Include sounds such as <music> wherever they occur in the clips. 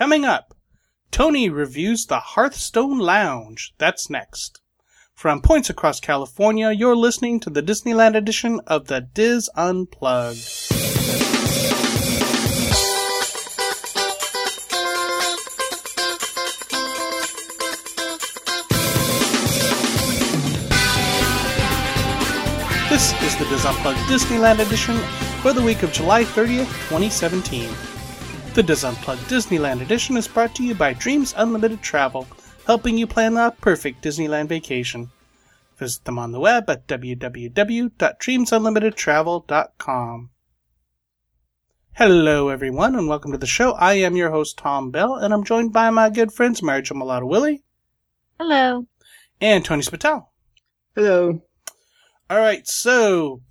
Coming up, Tony reviews the Hearthstone Lounge. That's next. From points across California, you're listening to the Disneyland edition of the Diz Unplugged. This is the Diz Unplugged Disneyland edition for the week of July 30th, 2017. The Diz Unplugged Disneyland edition is brought to you by Dreams Unlimited Travel, helping you plan the perfect Disneyland vacation. Visit them on the web at www.dreamsunlimitedtravel.com. Hello, everyone, and welcome to the show. I am your host, Tom Bell, and I'm joined by my good friends, Mary Jo Mulatto Willie Hello. and Tony Spittell. Hello. All right, so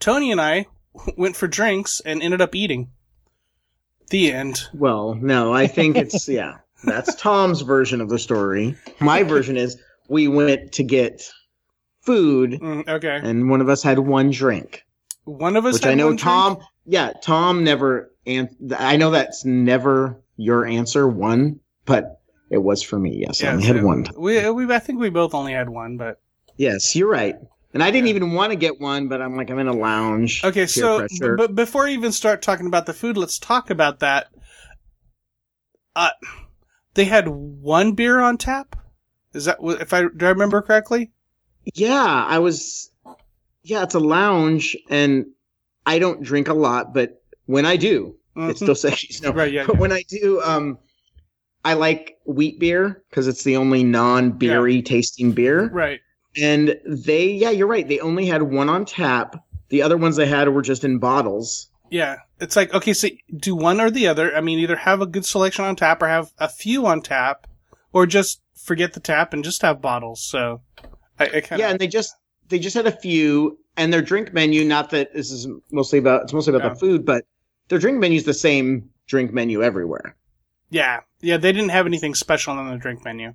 Tony and I <laughs> went for drinks and ended up eating. The end. Well, no, I think it's <laughs> yeah. That's Tom's version of the story. My version is we went to get food, Mm, okay. and one of us had one drink, One of us which had I know Tom. drink? Yeah, Tom never. And I know that's never your answer. One, but it was for me. Yes, I only had so one. We, we, I think we both only had one, but Yes, you're right. And I didn't even want to get one, but I'm like, I'm in a lounge. okay. So, pressure. but before we even start talking about the food, let's talk about that. Uh, they had one beer on tap. Is that if I do I remember correctly? Yeah, I was. Yeah, it's a lounge, and I don't drink a lot, but when I do, it Mhm. still says no. Right, yeah, But yeah. when I do, um, I like wheat beer because it's the only non-beery tasting beer. right. And they, yeah, you're right. They only had one on tap. The other ones they had were just in bottles. Yeah, it's like okay, so do one or the other. I mean, either have a good selection on tap or have a few on tap, or just forget the tap and just have bottles. So, I, I kind Yeah, and they just they just had a few, and their drink menu. Not that this is mostly about it's mostly about the food, but their drink menu is the same drink menu everywhere. yeah, yeah, they didn't have anything special on the drink menu.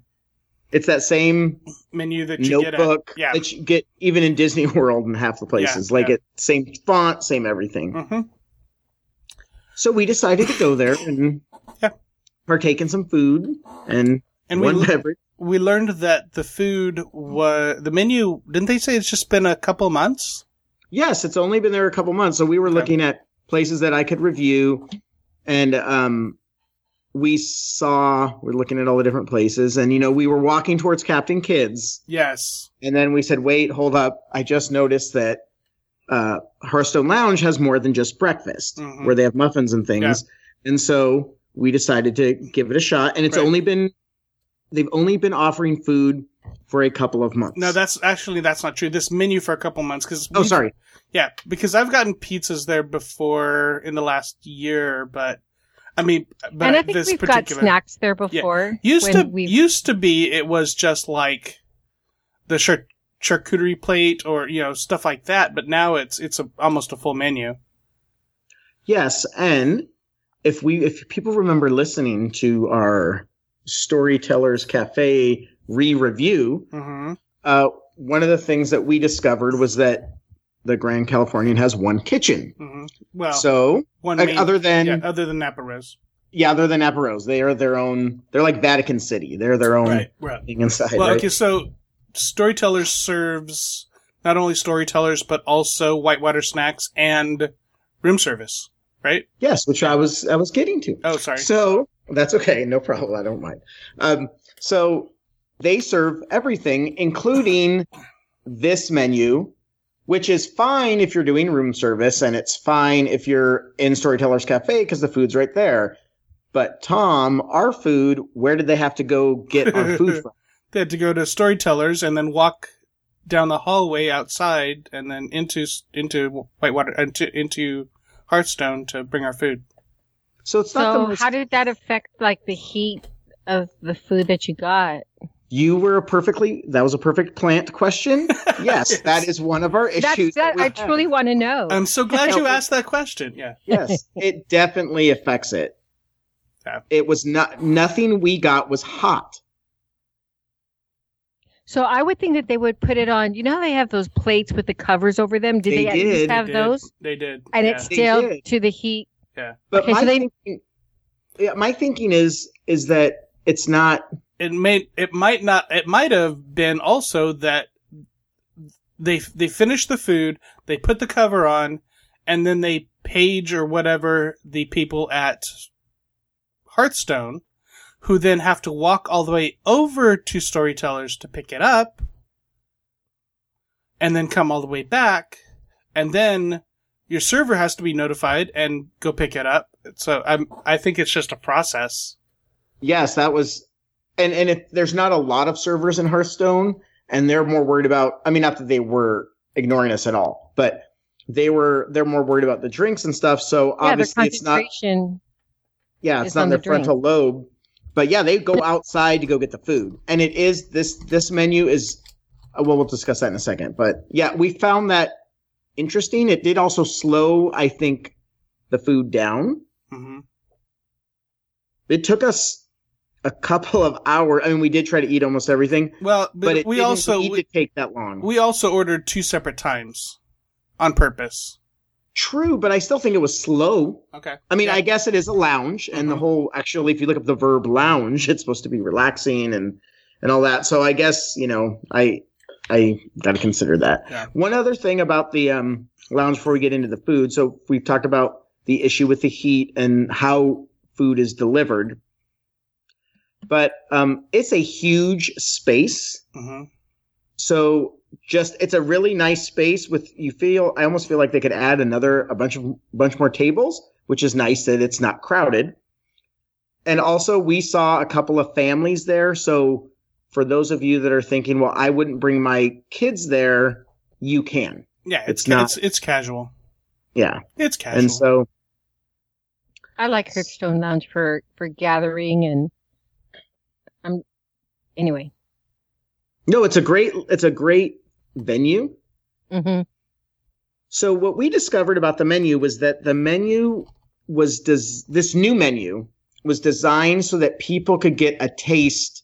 It's that same Menu that you notebook get at yeah. that you get even in Disney <laughs> World and half the places. Yeah, like yeah. it same font, same everything. hmm So we decided to go there <laughs> and Yeah. partake in some food and, And we one beverage. we learned that the food was the menu. Didn't they say it's just been a couple months? Yes, it's only been there a couple months, so we were looking at places that I could review, and um, we saw we're looking at all the different places, and you know we were walking towards Captain Kids, Yes. and then we said, "Wait, hold up! I just noticed that uh, Hearthstone Lounge has more than just breakfast, Mhm. where they have muffins and things." And so we decided to give it a shot, and it's Right. only been they've only been offering food for a couple of months. No, that's actually that's not true. This menu for a couple months because oh sorry. Yeah, because I've gotten pizzas there before in the last year, but I mean, but and I think this we've got snacks there before. Yeah. used to we've- used to be it was just like the char- charcuterie plate or you know stuff like that, but now it's it's a, almost a full menu. Yes, and if we if people remember listening to our Storytellers Cafe re-review, hmm uh, one of the things that we discovered was that the Grand Californian has one kitchen. hmm Well, so, one like, main- other than yeah, yeah, other than Napa Rose, other than Apparos, they are their own. They're like Vatican City. They're their own right? Right. thing inside. Well, right? okay, so Storytellers serves not only storytellers but also whitewater snacks and room service, right? Yes, which I was I was getting to. Oh, sorry. So that's okay, no problem. I don't mind. Um, so they serve everything, including this menu, which is fine if you're doing room service, and it's fine if you're in Storytellers Cafe because the food's right there. But Tom, our food, where did they have to go get our <laughs> food from? They had to go to Storytellers and then walk down the hallway outside and then into into Whitewater into into Hearthstone to bring our food. So it's not the So most. how did that affect like the heat of the food that you got? You were a perfectly. That was a perfect plant question. <laughs> Yes, that is one of our issues. that. we I have. truly want to know. I'm so glad you asked that question. Yeah. yes, <laughs> it definitely affects it. Yeah. It was not nothing we got was hot. so I would think that they would put it on. You know how they have those plates with the covers over them? Did They they, at least did. have They did. those? They did. And yeah. it's still to the heat. Yeah. But Okay, my so they- thinking, yeah, my thinking is is that it's not It may it might not it might have been also that they they finish the food, they put the cover on, and then they page or whatever the people at Hearthstone, who then have to walk all the way over to storytellers to pick it up, and then come all the way back, and then your server has to be notified and go pick it up. So I'm I think it's just a process. yes, that was and and if there's not a lot of servers in Hearthstone and they're more worried about I mean not that they were ignoring us at all, but they were they're more worried about the drinks and stuff. So Yeah, obviously it's not yeah, it's not on their the frontal lobe. But yeah, they go outside to go get the food. And it is this this menu is uh, well we'll discuss that in a second. But yeah, we found that interesting. It did also slow I think the food down. hmm It took us a couple of hours. I mean, we did try to eat almost everything, Well, but, but, it we also need to take that long. we also ordered two separate times on purpose. True, but I still think it was slow. Okay. I mean, Yeah. I guess it is a lounge, and the Mhm. whole actually, if you look up the verb lounge, it's supposed to be relaxing and and all that. So I guess you know, I I got to consider that. Yeah. One other thing about the um, lounge before we get into the food. So we've talked about the issue with the heat and how food is delivered, but um, it's a huge space. hmm So just it's a really nice space with you feel I almost feel like they could add another a bunch of bunch more tables, which is nice that it's not crowded. And also we saw a couple of families there, so for those of you that are thinking, well, I wouldn't bring my kids there, you can. Yeah, it's It's not- it's it's casual. Yeah. It's casual. And so I like Hearthstone Lounge for for gathering and I'm anyway. no, it's a great it's a great venue. hmm So what we discovered about the menu was that the menu was des- this new menu was designed so that people could get a taste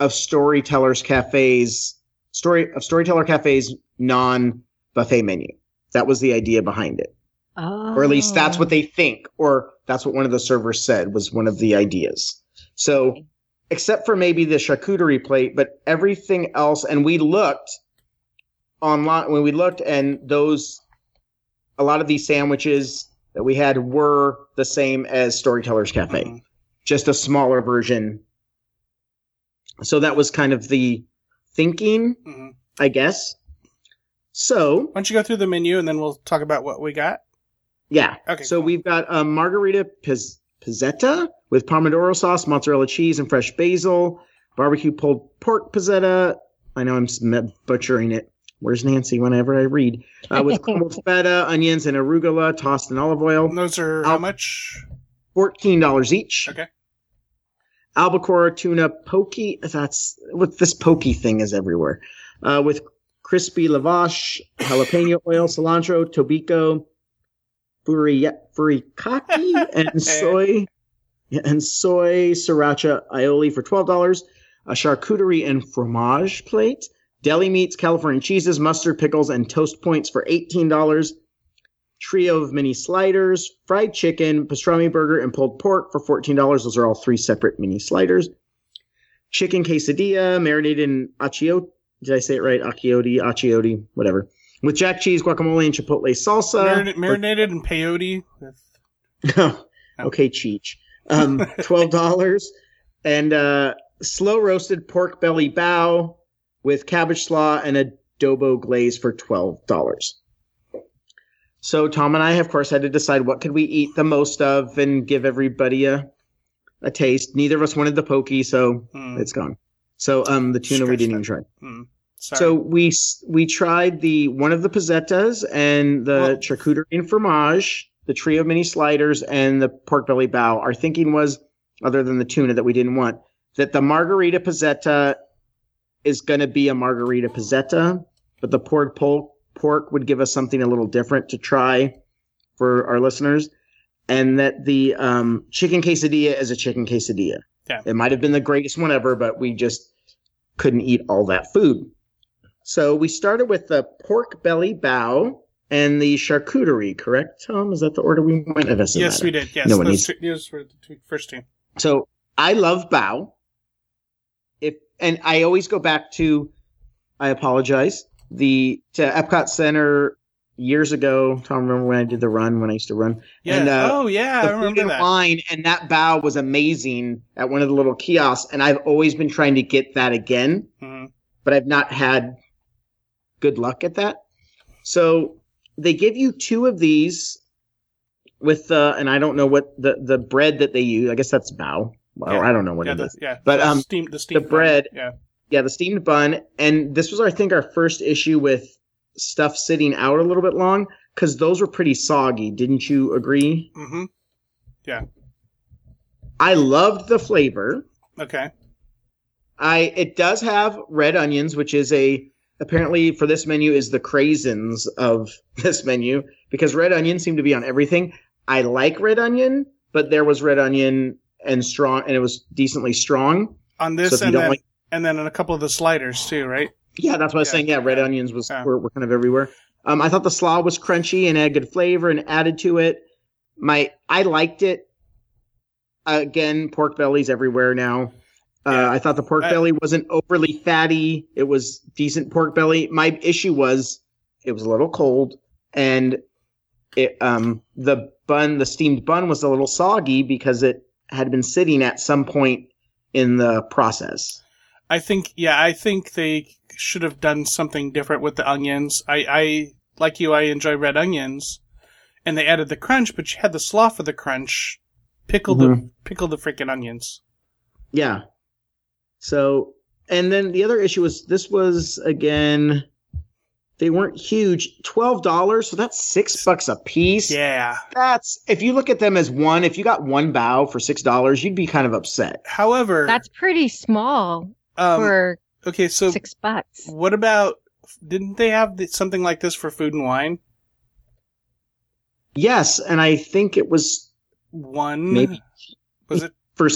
of storytellers cafes story of storyteller cafes non buffet menu. That was the idea behind it. Oh. Or at least that's what they think or that's what one of the servers said was one of the ideas. So except for maybe the charcuterie plate, but everything else and we looked online when we looked and those a lot of these sandwiches that we had were the same as Storytellers Cafe, Mhm. just a smaller version. So that was kind of the thinking, Mhm. I guess. So, Why don't you go through the menu and then we'll talk about what we got? yeah. Okay, So cool. we've got a margarita piz- pizzetta with pomodoro sauce, mozzarella cheese, and fresh basil. Barbecue pulled pork pizzetta. I know I'm butchering it. Where's Nancy whenever I read? Uh, with <laughs> crumbled feta, onions, and arugula tossed in olive oil. And those are how much? $14 each. Okay. Albacore tuna pokey. That's what this pokey thing is everywhere. Uh, with crispy lavash, jalapeno <laughs> oil, cilantro, tobiko, furi, furikake, <laughs> and soy, and soy sriracha aioli for twelve dollars. A charcuterie and fromage plate, deli meats, California cheeses, mustard, pickles, and toast points for eighteen dollars trio of mini sliders, fried chicken, pastrami burger, and pulled pork for $14. Those are all three separate mini sliders. Chicken quesadilla, marinated in achiote. Did I say it right? Achiote, achiote, whatever. With jack cheese, guacamole, and chipotle salsa. Marin- marinated in peyote. With, <laughs> okay, Cheech. Um, <laughs> $12. and uh, slow roasted pork belly bao with cabbage slaw and adobo glaze for $12. So Tom and I, of course, had to decide what could we eat the most of and give everybody a a taste. Neither of us wanted the pokey, so mm, it's gone. So um, the tuna we didn't even try. mm. So we we tried the one of the pizzettas and the Well- charcuterie and fromage, the trio of mini sliders, and the pork belly bao. Our thinking was, other than the tuna that we didn't want, that the margarita pizzetta is going to be a margarita pizzetta, but the pork pork pork would give us something a little different to try for our listeners, and that the um, chicken quesadilla is a chicken quesadilla. Yeah. It might have been the greatest one ever, but we just couldn't eat all that food. So we started with the pork belly bow and the charcuterie. Correct, Tom? Is that the order we went? Yes, matter. we did. Yes, No one those, needs- two, those were the two, first two. So I love Bao. If and I always go back to, I apologize. The to Epcot Center years ago. Tom, remember when I did the run when I used to run? Yeah. And, uh, oh, yeah. I the food and that. wine, and that Bao was amazing at one of the little kiosks. And I've always been trying to get that again, hmm but I've not had good luck at that. So they give you two of these with the, and I don't know what the the bread that they use. I guess that's Bao. Well, Yeah. I don't know what Yeah, it the, is. yeah. But, the um, steam, the, steam bread- Yeah. Yeah, the steamed bun. And this was, I think, our first issue with stuff sitting out a little bit long because those were pretty soggy. Didn't you agree? Mm-hmm. Yeah. I loved the flavor. Okay. I it does have red onions, which is a apparently for this menu is the craisins of <laughs> this menu because red onion seemed to be on everything. I like red onion, but there was red onion and strong, and it was decently strong. On this you and then, like- and then in a couple of the sliders too, right? Yeah, that's what I was saying. Yeah, red yeah, onions was yeah. were, were kind of everywhere. Um, I thought the slaw was crunchy and had good flavor and added to it. My I liked it. Again, pork bellies everywhere now. Uh, Yeah. I thought the pork I- belly wasn't overly fatty. It was decent pork belly. My issue was it was a little cold and it um the bun the steamed bun was a little soggy because it had been sitting at some point in the process. I think, yeah, I think they should have done something different with the onions. I, I, like you, I enjoy red onions, and they added the crunch, but you had the slaw for the crunch. Pickle the, Mm-hmm. pickle the freaking onions. Yeah. So, and then the other issue was this was again, they weren't huge. Twelve dollars, so that's six bucks a piece. Yeah. That's if you look at them as one. If you got one bao for six dollars, you'd be kind of upset. However, That's pretty small um, for okay, so six bucks. what about, didn't they have something like this for food and wine? Yes, and I think it was One? Maybe. Was it? for,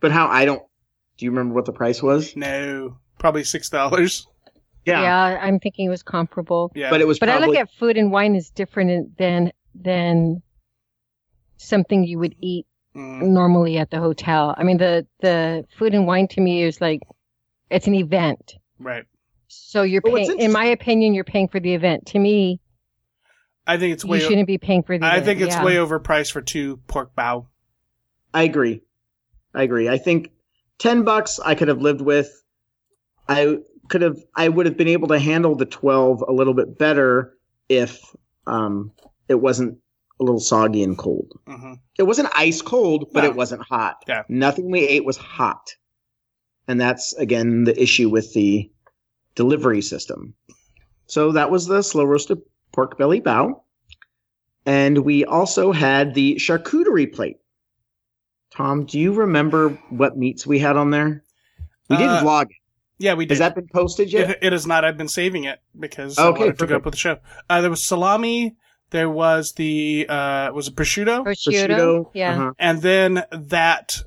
but how I don't. Do you remember what the price was? No. Probably $6. Yeah. Yeah, I'm thinking it was comparable. Yeah. but it was But I look at food and wine as different than than something you would eat Mm, normally at the hotel. I mean, the the food and wine to me is like it's an event. right. So you're But paying. In my opinion, you're paying for the event. To me, I think it's you shouldn't be paying for the. I event. think it's yeah. way overpriced for two pork bao. I agree. I agree. I think ten bucks I could have lived with. I could have. I would have been able to handle the twelve a little bit better if um, it wasn't a little soggy and cold. hmm It wasn't ice cold, but No. it wasn't hot. Yeah. Nothing we ate was hot, and that's again the issue with the delivery system. So that was the slow roasted pork belly bao, and we also had the charcuterie plate. Tom, do you remember what meats we had on there? We didn't Uh, vlog it. Yeah, we did. Has that been posted yet? It, it is not. I've been saving it because I Okay, wanted to go up with the show. Uh, there was salami. There was the uh, was it prosciutto, prosciutto. Yeah, Uh-huh. and then that Is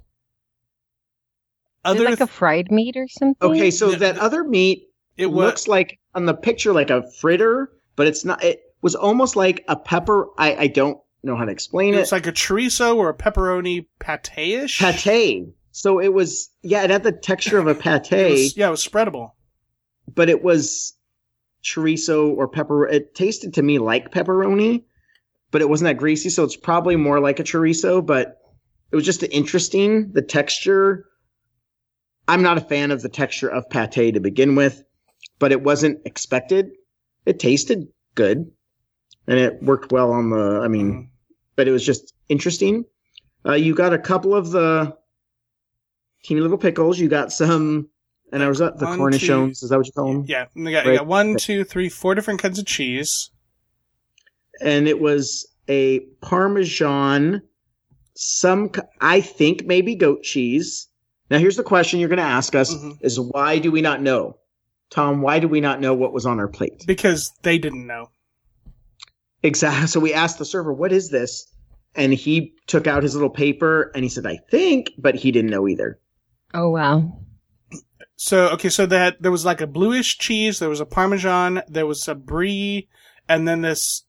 other. it like a fried meat or something? Okay, so Yeah. that other meat it it was looks like on the picture like a fritter, but it's not. It was almost like a pepper. I, I don't know how to explain it It's like a chorizo or a pepperoni pate-ish. pate. So it was yeah, it had the texture of a <laughs> It pate, was- yeah, it was spreadable. but it was chorizo or pepper. It tasted to me like pepperoni, but it wasn't that greasy. So it's probably more like a chorizo. But it was just interesting the texture. I'm not a fan of the texture of pate to begin with, but it wasn't expected. It tasted good, and it worked well on the. I mean, Mm. But it was just interesting. Uh, you got a couple of the teeny little pickles. You got some, and I was at the One, cornichons. two- Is that what you call them? Yeah, and they got, you Right. got one, two, three, four different kinds of cheese. And it was a Parmesan, some I think maybe goat cheese. Now here's the question you're going to ask us: Mhm. Is why do we not know, Tom? Why do we not know what was on our plate? Because they didn't know. Exactly. So we asked the server, "What is this?" And he took out his little paper and he said, "I think," but he didn't know either. Oh wow. So okay, so that there was like a bluish cheese, there was a parmesan, there was a brie, and then this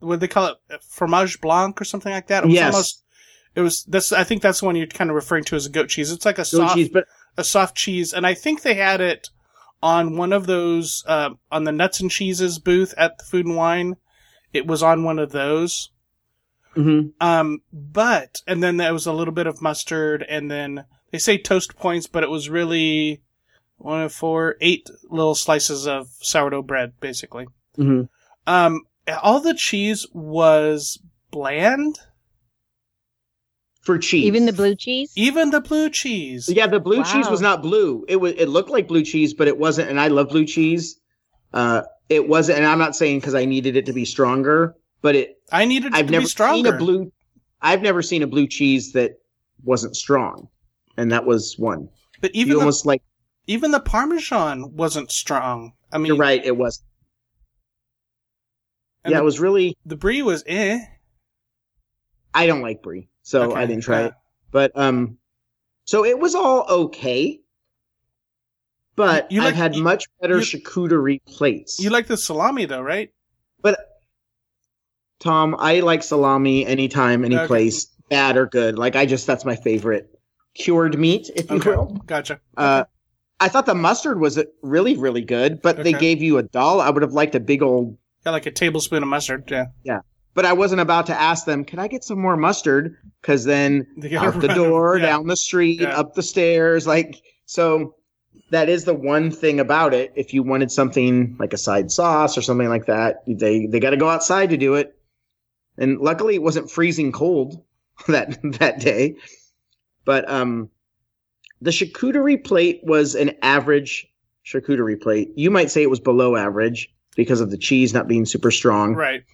what do they call it fromage blanc or something like that. It was Yes. almost it was this. I think that's the one you're kind of referring to as a goat cheese. It's like a Goat soft cheese, but a soft cheese, and I think they had it on one of those uh, on the nuts and cheeses booth at the Food and Wine. It was on one of those. mhm. Um, but and then there was a little bit of mustard, and then they say toast points, but it was really one of four, eight little slices of sourdough bread, basically. Mhm. Um, all the cheese was bland, for cheese. Even the blue cheese. even the blue cheese. Yeah, the blue cheese was not blue. It was. It looked like blue cheese, but it wasn't. And I love blue cheese. Uh, it wasn't. And I'm not saying because I needed it to be stronger, but it. I needed it I've to never be stronger. seen a blue. I've never seen a blue cheese that wasn't strong, and that was one. but even you the, almost like even the Parmesan wasn't strong. I mean, you're right. It was. Yeah, the, it was really. the brie was eh. I don't like brie, so Okay, I didn't try yeah. it. But um, so it was all okay. But You- you I've like- had you- much better charcuterie plates. You like the salami though, right? But Tom, I like salami anytime, any Okay. place, bad or good. Like I just that's my favorite cured meat, if you Okay, will. gotcha. Uh, I thought the mustard was really, really good, but they gave you a doll. I would have liked a big old, Got like a tablespoon of mustard. Yeah. Yeah. but I wasn't about to ask them, "Can I get some more mustard?" Because then <laughs> out the <laughs> door, yeah. down the street, Yeah. up the stairs, like so. That is the one thing about it. If you wanted something like a side sauce or something like that, they they got to go outside to do it. And luckily, it wasn't freezing cold <laughs> that that day. But um, the charcuterie plate was an average charcuterie plate. You might say it was below average because of the cheese not being super strong. Right.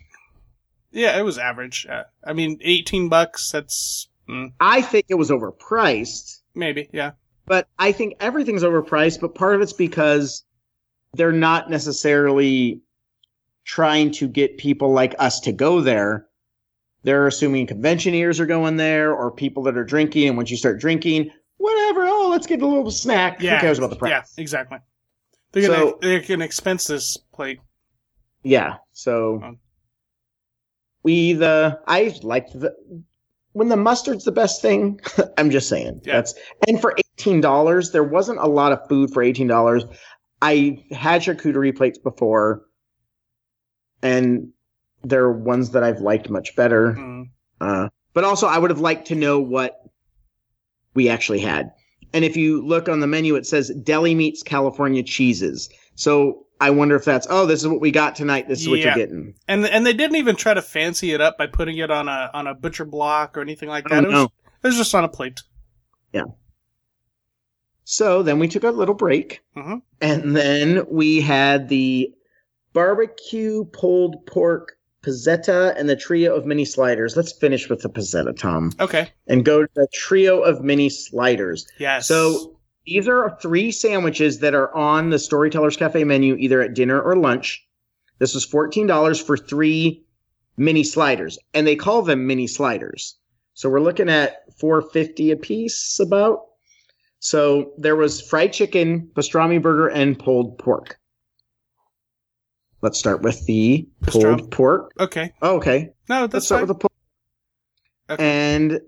Yeah, it was average. Uh, I mean, eighteen bucks. That's mm, I think it was overpriced. maybe. Yeah. But I think everything's overpriced. But part of it's because they're not necessarily trying to get people like us to go there. They're assuming conventioneers are going there or people that are drinking. And once you start drinking, whatever, oh, let's get a little snack. Yeah. Who cares about the price? Yeah. Exactly. They're gonna So- they're gonna expense this plate. Yeah. So Um. we the I liked the when the mustard's the best thing. <laughs> I'm just saying. Yeah. That's and for eighteen dollars, there wasn't a lot of food for eighteen dollars. I had charcuterie plates before, and they're ones that I've liked much better. Mm. Uh, but also, I would have liked to know what we actually had. And if you look on the menu, it says deli meats California cheeses. So I wonder if that's oh, this is what we got tonight. This is what you're getting. And and they didn't even try to fancy it up by putting it on a on a butcher block or anything like that. it, was, it was just on a plate. So then we took a little break, Mhm. and then we had the barbecue pulled pork pizzetta and the trio of mini sliders. Let's finish with the pizzetta, Tom, Okay. and go to the trio of mini sliders. Yes. So these are three sandwiches that are on the Storytellers Cafe menu, either at dinner or lunch. This was fourteen dollars for three mini sliders, and they call them mini sliders. So we're looking at four fifty a piece, about. So there was fried chicken, pastrami burger, and pulled pork. Let's start with the pulled pork. okay. Oh, okay, No, let's that's start fine. with the pulled. Okay. And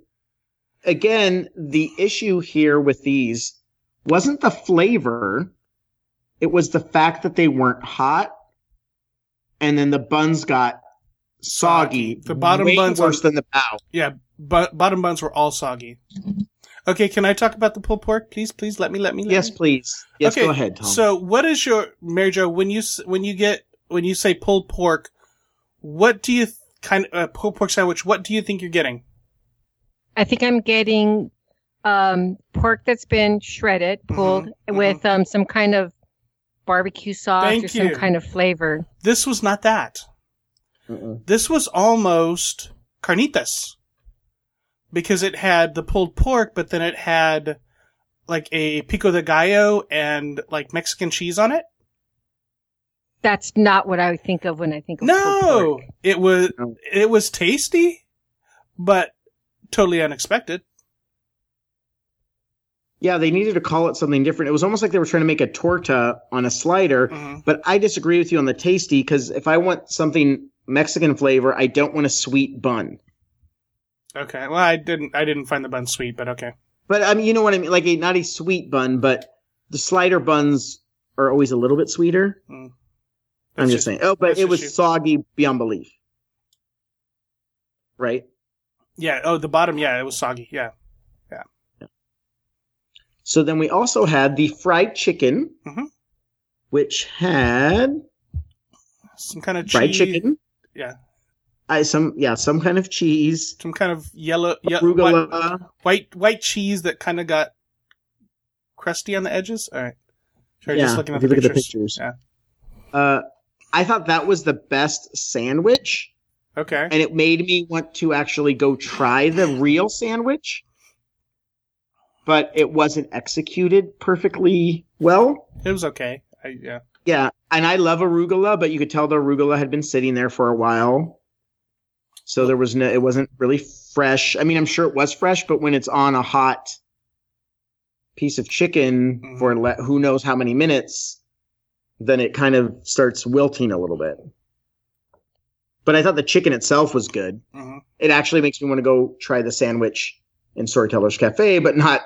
again, the issue here with these wasn't the flavor; it was the fact that they weren't hot, and then the buns got soggy. The bottom way buns worse on- than the bao. Yeah, but bottom buns were all soggy. Okay, can I talk about the pulled pork, please? Please let me. Let me. Let Yes, me. please. Yes, Okay, go ahead, Tom. So, what is your Mary Jo when you when you get when you say pulled pork? What do you th- kind of uh, pulled pork sandwich? What do you think you're getting? I think I'm getting um, pork that's been shredded, pulled mhm. with um, some kind of barbecue sauce Thank or some kind of flavor. This was not that. Mm-mm. This was almost carnitas because it had the pulled pork, but then it had like a pico de gallo and like Mexican cheese on it. That's not what I would think of when I think of pulled No, it was it was tasty, but totally unexpected. Yeah, they needed to call it something different. It was almost like they were trying to make a torta on a slider. Mhm. But I disagree with you on the tasty because if I want something Mexican flavor, I don't want a sweet bun. Okay. Well, I didn't. I didn't find the bun sweet, but okay. But I mean, you know what I mean? Like a not a sweet bun, but the slider buns are always a little bit sweeter. Mm. I'm That's just saying. Oh, but it was you. soggy beyond belief. Right? Yeah. Oh, the bottom. Yeah, it was soggy. Yeah. Yeah. So then we also had the fried chicken, Mhm. which had Some kind of cheese. fried chicken. Yeah. I some yeah, some kind of cheese, Some kind of yellow, ye- arugula. white, white, white cheese that kind of got crusty on the edges. All right. Sorry, yeah, just looking at the look pictures. at the pictures. Yeah. Uh, I thought that was the best sandwich, Okay. and it made me want to actually go try the real sandwich. But it wasn't executed perfectly well. It was okay. I, yeah. Yeah, and I love arugula, but you could tell the arugula had been sitting there for a while. So there was no, it wasn't really fresh. I mean, I'm sure it was fresh, but when it's on a hot piece of chicken Mhm. for le- who knows how many minutes, then it kind of starts wilting a little bit. But I thought the chicken itself was good. hmm It actually makes me want to go try the sandwich in Storytellers Cafe, but not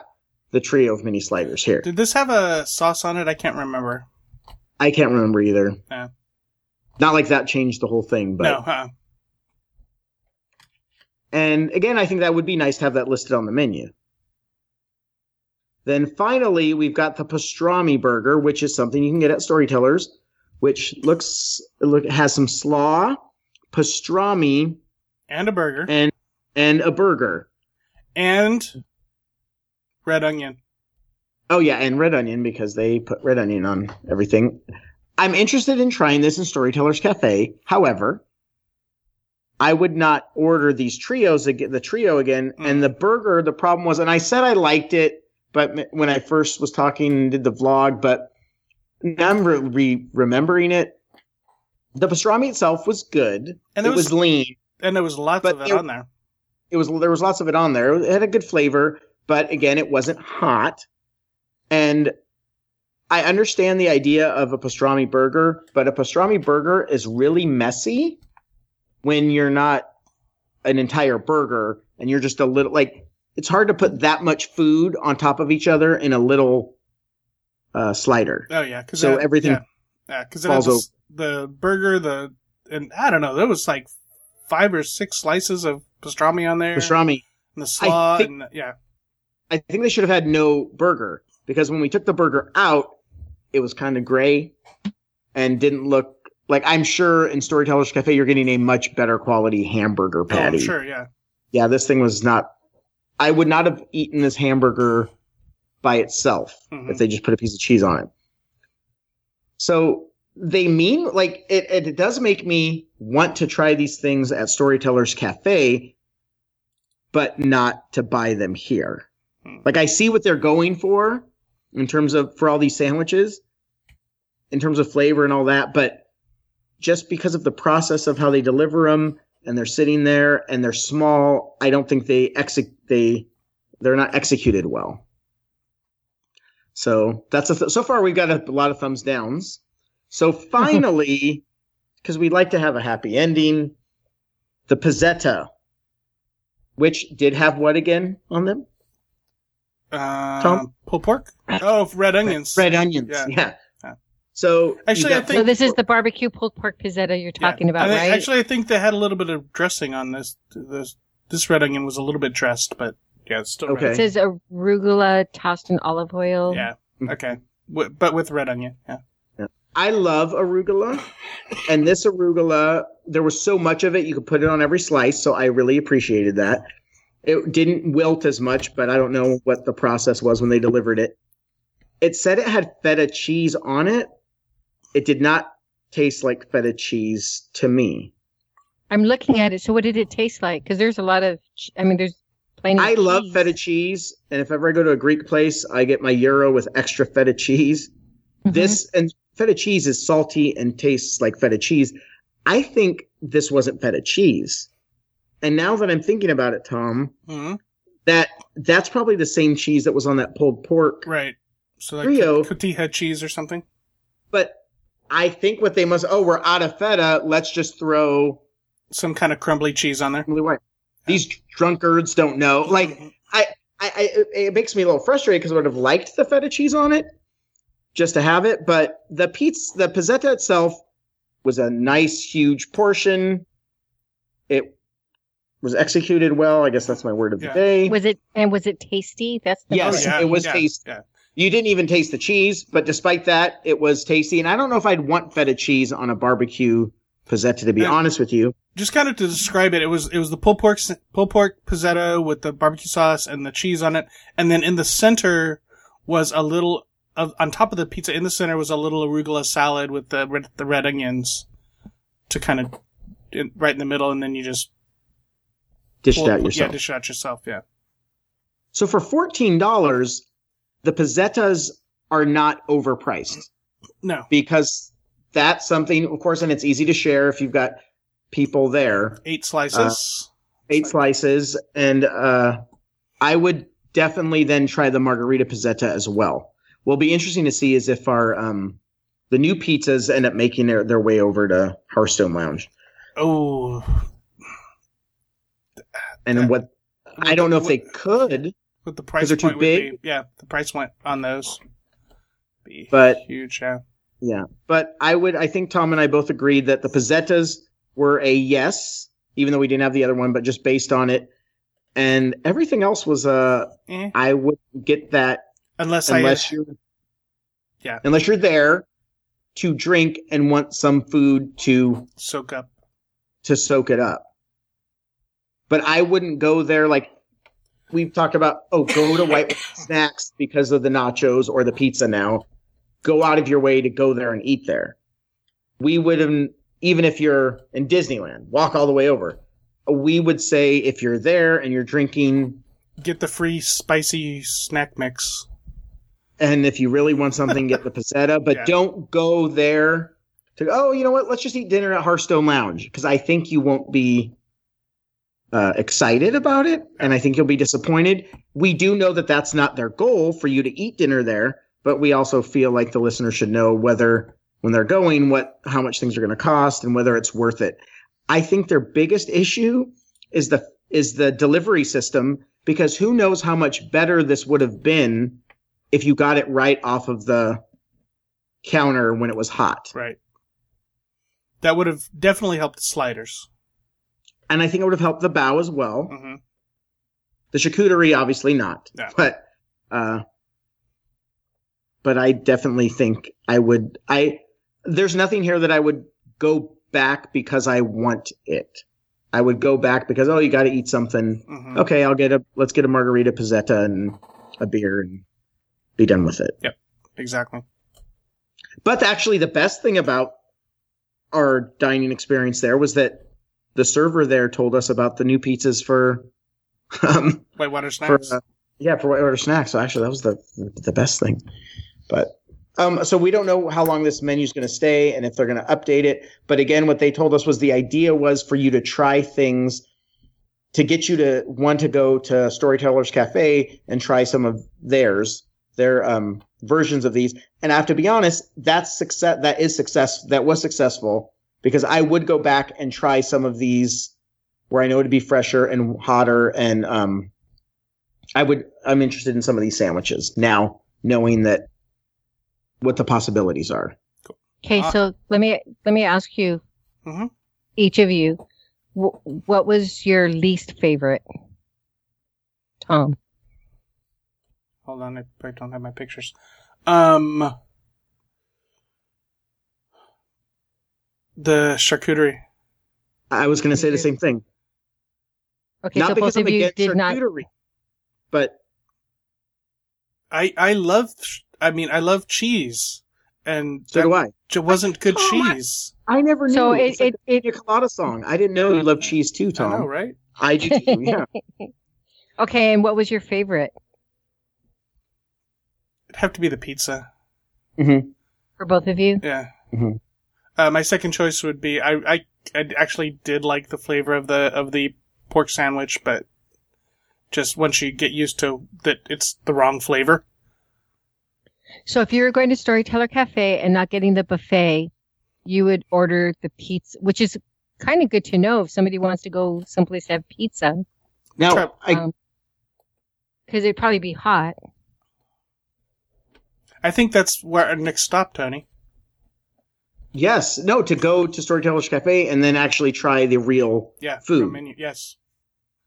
the trio of mini sliders here. Did this have a sauce on it? I can't remember. I can't remember either. Yeah. Not like that changed the whole thing, but no. Uh, and again, I think that would be nice to have that listed on the menu. Then finally, we've got the pastrami burger, which is something you can get at Storytellers, which looks look has some slaw, pastrami, and a burger. and and a burger. and red onion. Oh yeah, and red onion because they put red onion on everything. I'm interested in trying this in Storytellers Cafe. However, I would not order these trios again, the trio again, Mm. and the burger. The problem was, and I said I liked it, but when I first was talking and did the vlog, but now I'm re- re- remembering it. The pastrami itself was good. And it was, was- lean. And there was lots of it there- on there. It was there was lots of it on there. It had a good flavor, but again, it wasn't hot. And I understand the idea of a pastrami burger, but a pastrami burger is really messy when you're not an entire burger and you're just a little like it's hard to put that much food on top of each other in a little uh, slider. Oh yeah, because So everything Yeah, yeah because falls the burger, the and I don't know, there was like five or six slices of pastrami on there. Pastrami. and the slaw, think- and yeah, I think they should have had no burger because when we took the burger out, it was kind of gray and didn't look like I'm sure in Storytellers Cafe you're getting a much better quality hamburger patty. oh, sure, yeah. Yeah, this thing was not. I would not have eaten this hamburger by itself Mhm. if they just put a piece of cheese on it. So they mean like it, it does make me want to try these things at Storytellers Cafe, but not to buy them here. Hmm. Like I see what they're going for in terms of for all these sandwiches, in terms of flavor and all that, but just because of the process of how they deliver them and they're sitting there and they're small, I don't think they exec they they're not executed well. So that's a th- so far we've got a, lot of thumbs downs. So <laughs> finally, because we'd like to have a happy ending, the pizzetta, which did have what again on them? Uh, Tom? pulled pork. Oh, red onions. Red onions. Yeah. Yeah. Yeah. So Actually, you I think- So this is the barbecue pulled pork pizzetta you're Yeah. talking about, I right? Actually, I think they had a little bit of dressing on this. This this red onion was a little bit dressed, but yeah, it's still Okay. red. it says arugula tossed in olive oil. Yeah. Okay. W- but with red onion. Yeah. I love arugula, and this arugula, there was so much of it you could put it on every slice, so I really appreciated that. It didn't wilt as much, but I don't know what the process was when they delivered it. It said it had feta cheese on it. It did not taste like feta cheese to me. I'm looking at it. So what did it taste like? Because there's a lot of, I mean, there's plenty. I of love cheese. feta cheese, and if ever I go to a Greek place, I get my gyro with extra feta cheese. Mhm. This and feta cheese is salty and tastes like feta cheese. I think this wasn't feta cheese. And now that I'm thinking about it, Tom, hmm that that's probably the same cheese that was on that pulled pork. Right. So like Trio. cotija cheese or something. But I think what they must oh we're out of feta. Let's just throw Some kind of crumbly cheese on there. really white. These drunkards don't know. Like I, I, I it makes me a little frustrated because I would have liked the feta cheese on it just to have it. But the pizza, the pizzetta itself was a nice, huge portion. It was executed well. I guess that's my word of Yeah. the day. Was it and was it tasty? That's the Yes, part. Oh, it was yeah, tasty. Yeah. You didn't even taste the cheese, but despite that, it was tasty. And I don't know if I'd want feta cheese on a barbecue pizzetta, to be Yeah. honest with you. Just kind of to describe it, it was it was the pulled pork pulled pork pizzetta with the barbecue sauce and the cheese on it, and then in the center was a little of on top of the pizza in the center was a little arugula salad with the red, the red onions to kind of in, right in the middle, and then you just Dish pull- it out yeah yourself. dish it out yourself. Yeah. So for fourteen dollars, the pizzettas are not overpriced No. because that's something, of course, and it's easy to share if you've got people there. Eight slices. Eight slices, and uh, I would definitely then try the margarita pizzetta as well. What'll be interesting to see is if our um, the new pizzas end up making their, their way over to Hearthstone Lounge, oh, and then what. I don't know if they could, The price they're too big? be. Yeah, the price point on those. Be But- huge. Yeah. Yeah, but I would. I think Tom and I both agreed that the pizzettas were a yes, even though we didn't have the other one, but just based on it, and everything else was a. Eh. I would get that Unless, unless I you're. Yeah. Unless you're there to drink and want some food to soak up. to soak it up. But I wouldn't go there like we've talked about. Oh, go to White <laughs> Snacks because of the nachos or the pizza now. Go out of your way to go there and eat there. We wouldn't, even if you're in Disneyland, walk all the way over. We would say if you're there and you're drinking, Get the free spicy snack mix. and if you really want something, get the <laughs> pizzetta, but Yeah. don't go there to, oh, you know what? Let's just eat dinner at Hearthstone Lounge because I think you won't be uh, excited about it, and I think you'll be disappointed. We do know that that's not their goal for you to eat dinner there, but we also feel like the listener should know whether when they're going what how much things are going to cost and whether it's worth it. I think their biggest issue is the is the delivery system because who knows how much better this would have been if you got it right off of the counter when it was hot. Right. That would have definitely helped the sliders. And I think it would have helped the bao as well. hmm The charcuterie, obviously not. No. But uh but I definitely think I would I there's nothing here that I would go back because I want it. I would go back because oh you gotta eat something. hmm Okay, I'll get a let's get a margarita pizzetta and a beer and be done with it. Yep, exactly. But actually, the best thing about our dining experience there was that the server there told us about the new pizzas for, um, Whitewater for snacks. uh, yeah, for whitewater snacks. So actually, that was the the best thing. But um, so we don't know how long this menu is going to stay and if they're going to update it. But again, what they told us was the idea was for you to try things to get you to want to go to Storytellers Cafe and try some of theirs, their um, versions of these. And I have to be honest, that's success. That is success. That was successful because I would go back and try some of these where I know it'd be fresher and hotter. And um, I would. I'm interested in some of these sandwiches now, knowing that what the possibilities are. Okay, Uh, so let me let me ask you, Mhm. each of you, wh- what was your least favorite? Tom. Hold on, I probably don't have my pictures. Um, the charcuterie. I was going to say the same thing. Okay, not so because both I'm of you against did not. charcuterie, but I I love. I mean, I love cheese, and so that do It wasn't good Oh, cheese. I never knew. So it It's like it, it a colada song. I didn't know you love cheese too, I Tom. know, right? I do too. Yeah. <laughs> okay, and what was your favorite It'd have to be the pizza. for both of you? Yeah. Mhm. Uh, my second choice would be I, I I actually did like the flavor of the of the pork sandwich, but Just once you get used to that it's the wrong flavor. So if you were going to Storyteller Cafe and not getting the buffet, you would order the pizza, which is kind of good to know if somebody wants to go someplace to have pizza. Now, Sure. I, Um, because it'd probably be hot. I think that's where our next stop, Tony. Yes, no, to go to Storyteller's Cafe and then actually try the real. Yeah, Food. from Menu. Yes,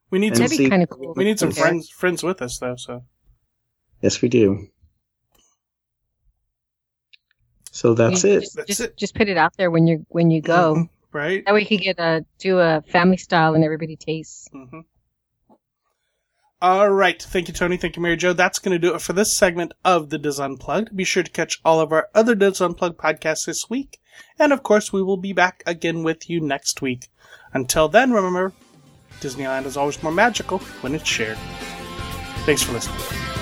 we need And some. That'd be kind of cool. We need some Okay. friends friends with us though. So Yes, we do. So that's You it. Just, That's just, it. just put it out there when you when you go. right. That way you could get a do a family style and everybody tastes. hmm All right. Thank you, Tony. Thank you, Mary Jo. That's going to do it for this segment of the DIS Unplugged. Be sure to catch all of our other DIS Unplugged podcasts this week. And of course, we will be back again with you next week. Until then, remember, Disneyland is always more magical when it's shared. Thanks for listening.